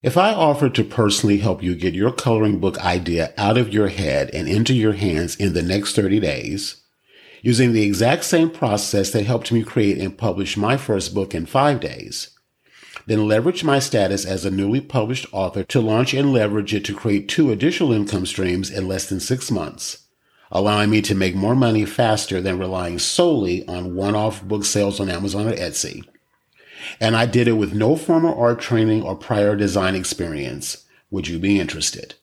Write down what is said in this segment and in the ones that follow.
If I offered to personally help you get your coloring book idea out of your head and into your hands in the next 30 days, using the exact same process that helped me create and publish my first book in five days, then leverage my status as a newly published author to launch and leverage it to create two additional income streams in less than six months, allowing me to make more money faster than relying solely on one-off book sales on Amazon or Etsy and I did it with no formal art training or prior design experience. Would you be interested?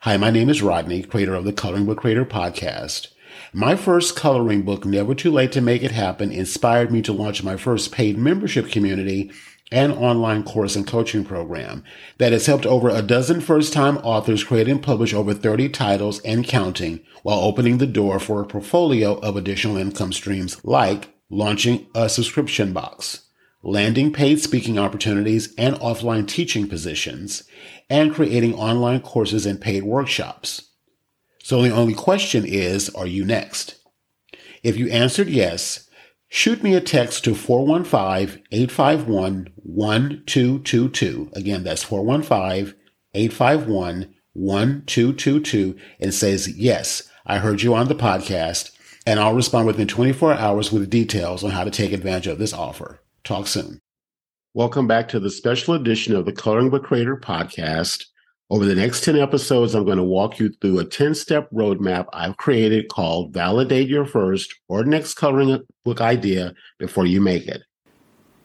Hi, my name is Rodney, creator of the Coloring Book Creator podcast. My first coloring book, Never Too Late to Make It Happen, inspired me to launch my first paid membership community and online course and coaching program that has helped over a dozen first time authors create and publish over 30 titles and counting while opening the door for a portfolio of additional income streams like launching a subscription box landing paid speaking opportunities and offline teaching positions, and creating online courses and paid workshops. So the only question is, are you next? If you answered yes, shoot me a text to 415-851-1222. Again, that's 415-851-1222 and says, yes, I heard you on the podcast and I'll respond within 24 hours with details on how to take advantage of this offer. Talk soon. Welcome back to the special edition of the Coloring Book Creator podcast. Over the next 10 episodes, I'm going to walk you through a 10 step roadmap I've created called Validate Your First or Next Coloring Book Idea Before You Make It.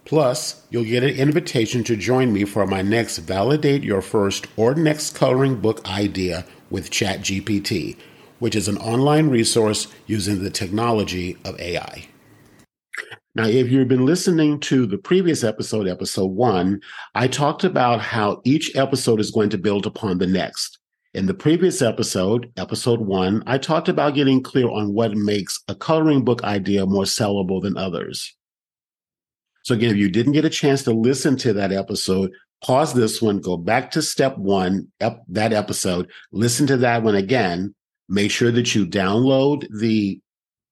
Plus, you'll get an invitation to join me for my next Validate Your First or Next Coloring Book Idea with ChatGPT, which is an online resource using the technology of AI. Now, if you've been listening to the previous episode, episode one, I talked about how each episode is going to build upon the next. In the previous episode, episode one, I talked about getting clear on what makes a coloring book idea more sellable than others. So again, if you didn't get a chance to listen to that episode, pause this one, go back to step one, ep- that episode, listen to that one again. Make sure that you download the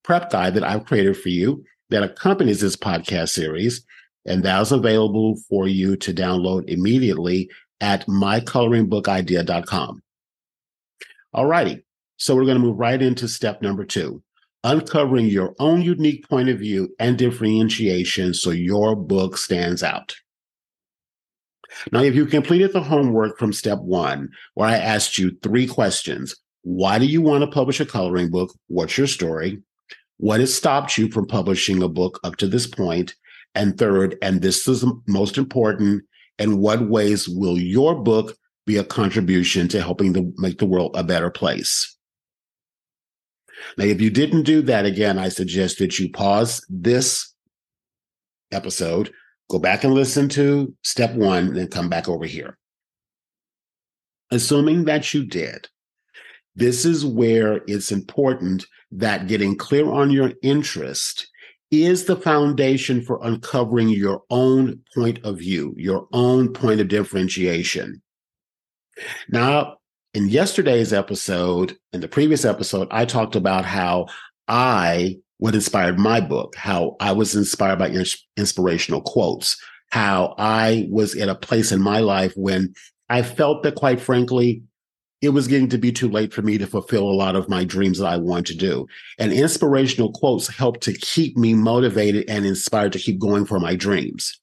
prep guide that I've created for you that accompanies this podcast series, and that's available for you to download immediately at mycoloringbookidea.com. All righty. So we're going to move right into step number two uncovering your own unique point of view and differentiation so your book stands out. Now, if you completed the homework from step one, where I asked you three questions why do you want to publish a coloring book? What's your story? What has stopped you from publishing a book up to this point? And third, and this is most important, in what ways will your book be a contribution to helping to make the world a better place? Now, if you didn't do that again, I suggest that you pause this episode, go back and listen to step one, and then come back over here. Assuming that you did, this is where it's important that getting clear on your interest is the foundation for uncovering your own point of view, your own point of differentiation. Now, in yesterday's episode, in the previous episode, I talked about how I, what inspired my book, how I was inspired by inspirational quotes, how I was at a place in my life when I felt that, quite frankly, it was getting to be too late for me to fulfill a lot of my dreams that I want to do. And inspirational quotes help to keep me motivated and inspired to keep going for my dreams.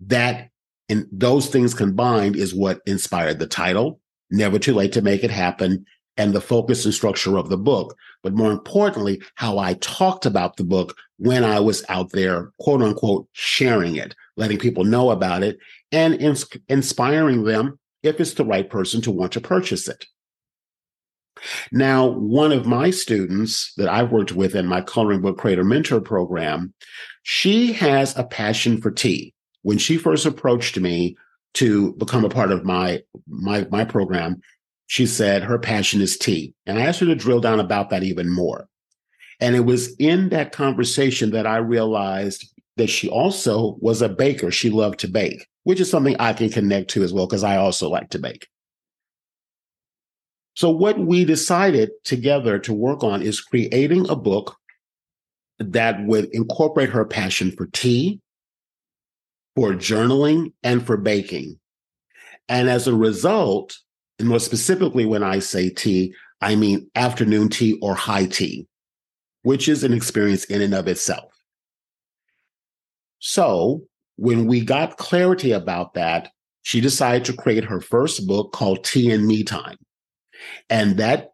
That and those things combined is what inspired the title, Never Too Late to Make It Happen, and the focus and structure of the book. But more importantly, how I talked about the book when I was out there, quote unquote, sharing it, letting people know about it and ins- inspiring them if it's the right person to want to purchase it. Now, one of my students that I've worked with in my coloring book creator mentor program, she has a passion for tea. When she first approached me to become a part of my my my program, she said her passion is tea. And I asked her to drill down about that even more. And it was in that conversation that I realized that she also was a baker. She loved to bake which is something I can connect to as well, because I also like to bake. So, what we decided together to work on is creating a book that would incorporate her passion for tea, for journaling, and for baking. And as a result, and more specifically, when I say tea, I mean afternoon tea or high tea, which is an experience in and of itself. So when we got clarity about that, she decided to create her first book called Tea and Me Time. And that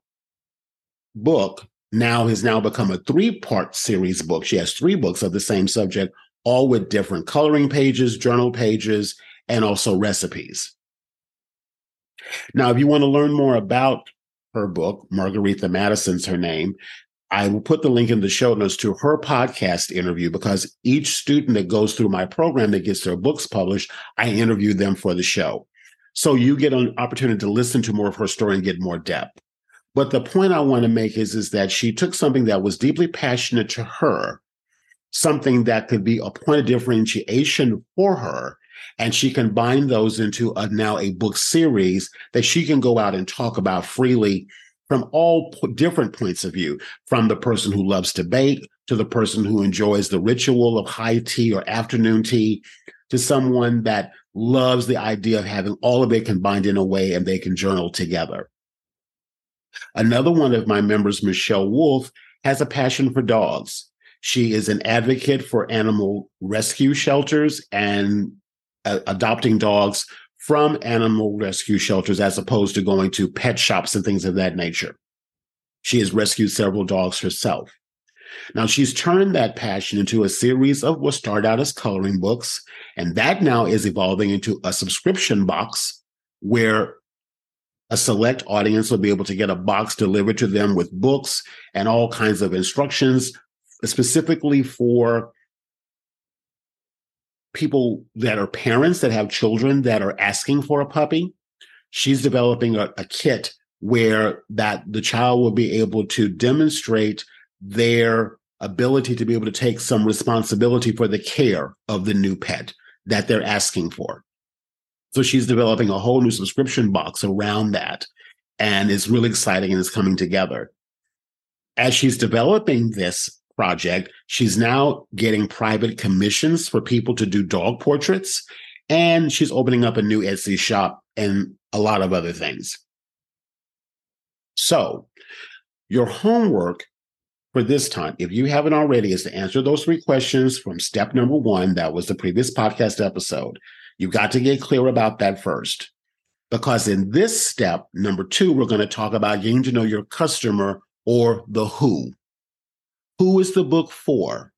book now has now become a three part series book. She has three books of the same subject, all with different coloring pages, journal pages, and also recipes. Now, if you want to learn more about her book, Margaretha Madison's her name, I will put the link in the show notes to her podcast interview because each student that goes through my program that gets their books published, I interview them for the show. So you get an opportunity to listen to more of her story and get more depth. But the point I want to make is, is that she took something that was deeply passionate to her, something that could be a point of differentiation for her, and she combined those into a, now a book series that she can go out and talk about freely from all p- different points of view, from the person who loves to bake to the person who enjoys the ritual of high tea or afternoon tea to someone that loves the idea of having all of it combined in a way and they can journal together. Another one of my members, Michele Wolf, has a passion for dogs. She is an advocate for animal rescue shelters and uh, adopting dogs from animal rescue shelters as opposed to going to pet shops and things of that nature. She has rescued several dogs herself. Now she's turned that passion into a series of what started out as coloring books, and that now is evolving into a subscription box where a select audience will be able to get a box delivered to them with books and all kinds of instructions specifically for people that are parents that have children that are asking for a puppy. She's developing a, a kit where that the child will be able to demonstrate their ability to be able to take some responsibility for the care of the new pet that they're asking for. So she's developing a whole new subscription box around that. And it's really exciting and it's coming together. As she's developing this project, she's now getting private commissions for people to do dog portraits. And she's opening up a new Etsy shop and a lot of other things. So, your homework for this time, if you haven't already, is to answer those three questions from step number one. That was the previous podcast episode. You've got to get clear about that first. Because in this step, number two, we're going to talk about getting to know your customer or the who. Who is the book for?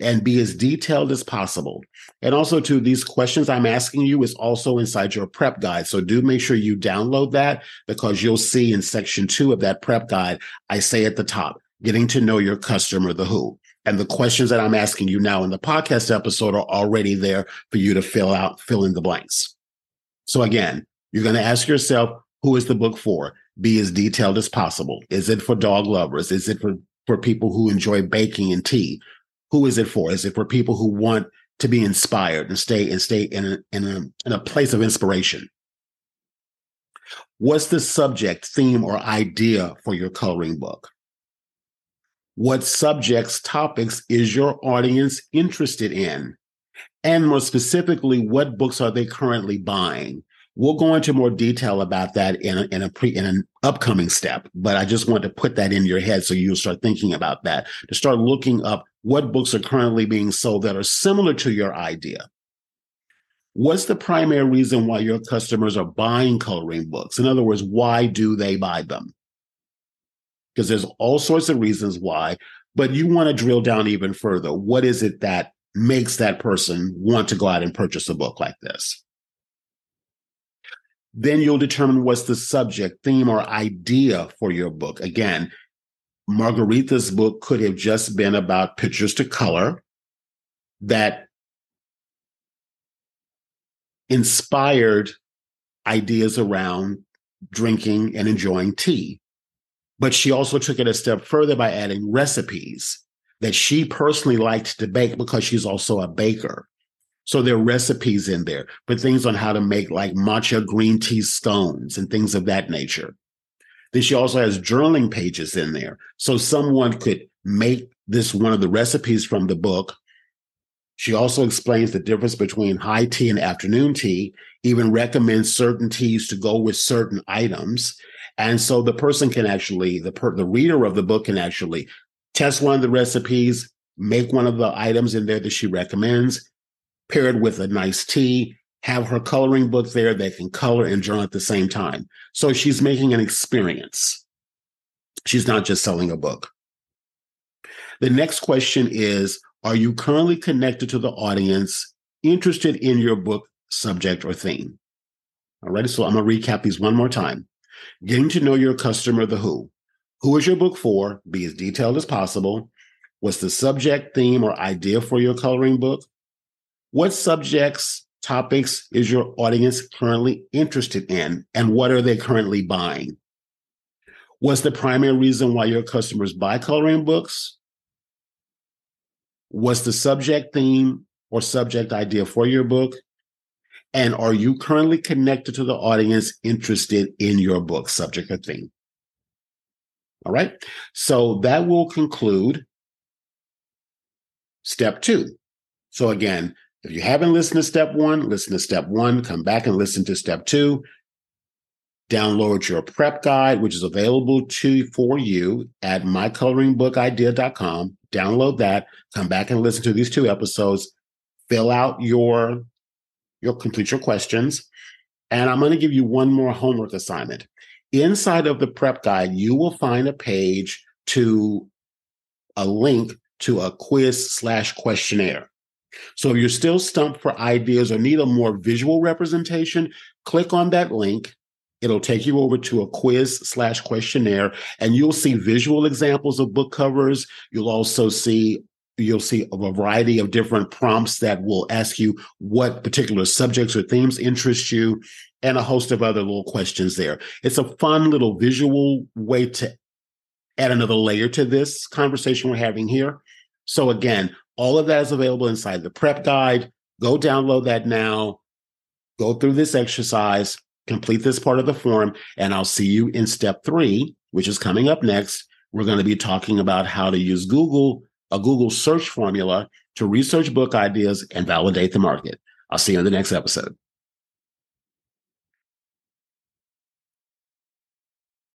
And be as detailed as possible. And also, to these questions I'm asking you is also inside your prep guide. So do make sure you download that because you'll see in section two of that prep guide, I say at the top, getting to know your customer, the who. And the questions that I'm asking you now in the podcast episode are already there for you to fill out, fill in the blanks. So again, you're going to ask yourself, who is the book for? Be as detailed as possible. Is it for dog lovers? Is it for, for people who enjoy baking and tea? Who is it for? Is it for people who want to be inspired and stay and stay in a, in a, in a place of inspiration? What's the subject, theme, or idea for your coloring book? What subjects, topics is your audience interested in? And more specifically, what books are they currently buying? We'll go into more detail about that in a, in a pre in an upcoming step, but I just want to put that in your head so you'll start thinking about that to start looking up what books are currently being sold that are similar to your idea. What's the primary reason why your customers are buying coloring books? In other words, why do they buy them? because there's all sorts of reasons why, but you want to drill down even further. What is it that makes that person want to go out and purchase a book like this? Then you'll determine what's the subject, theme, or idea for your book. Again, Margaretha's book could have just been about pictures to color that inspired ideas around drinking and enjoying tea. But she also took it a step further by adding recipes that she personally liked to bake because she's also a baker. So there are recipes in there for things on how to make like matcha green tea scones and things of that nature. Then she also has journaling pages in there. So someone could make this one of the recipes from the book, She also explains the difference between high tea and afternoon tea, even recommends certain teas to go with certain items. And so the person can actually, the per, the reader of the book can actually test one of the recipes, make one of the items in there that she recommends, pair it with a nice tea, have her coloring book there. They can color and journal at the same time. So she's making an experience. She's not just selling a book. The next question is Are you currently connected to the audience interested in your book subject or theme? All right, so I'm going to recap these one more time. Getting to know your customer, the who. Who is your book for? Be as detailed as possible. What's the subject, theme, or idea for your coloring book? What subjects, topics is your audience currently interested in? And what are they currently buying? What's the primary reason why your customers buy coloring books? What's the subject, theme, or subject idea for your book? And are you currently connected to the audience interested in your book, subject or theme? All right. So that will conclude step two. So again, if you haven't listened to step one, listen to step one, come back and listen to step two. Download your prep guide, which is available to for you at mycoloringbookidea.com. Download that, come back and listen to these two episodes, fill out your You'll complete your questions. And I'm going to give you one more homework assignment. Inside of the prep guide, you will find a page to a link to a quiz slash questionnaire. So if you're still stumped for ideas or need a more visual representation, click on that link. It'll take you over to a quiz slash questionnaire and you'll see visual examples of book covers. You'll also see you'll see a variety of different prompts that will ask you what particular subjects or themes interest you and a host of other little questions there. It's a fun little visual way to add another layer to this conversation we're having here. So again, all of that is available inside the prep guide. Go download that now. Go through this exercise, complete this part of the form, and I'll see you in step three, which is coming up next. We're going to be talking about how to use Google a Google search formula to research book ideas and validate the market. I'll see you in the next episode.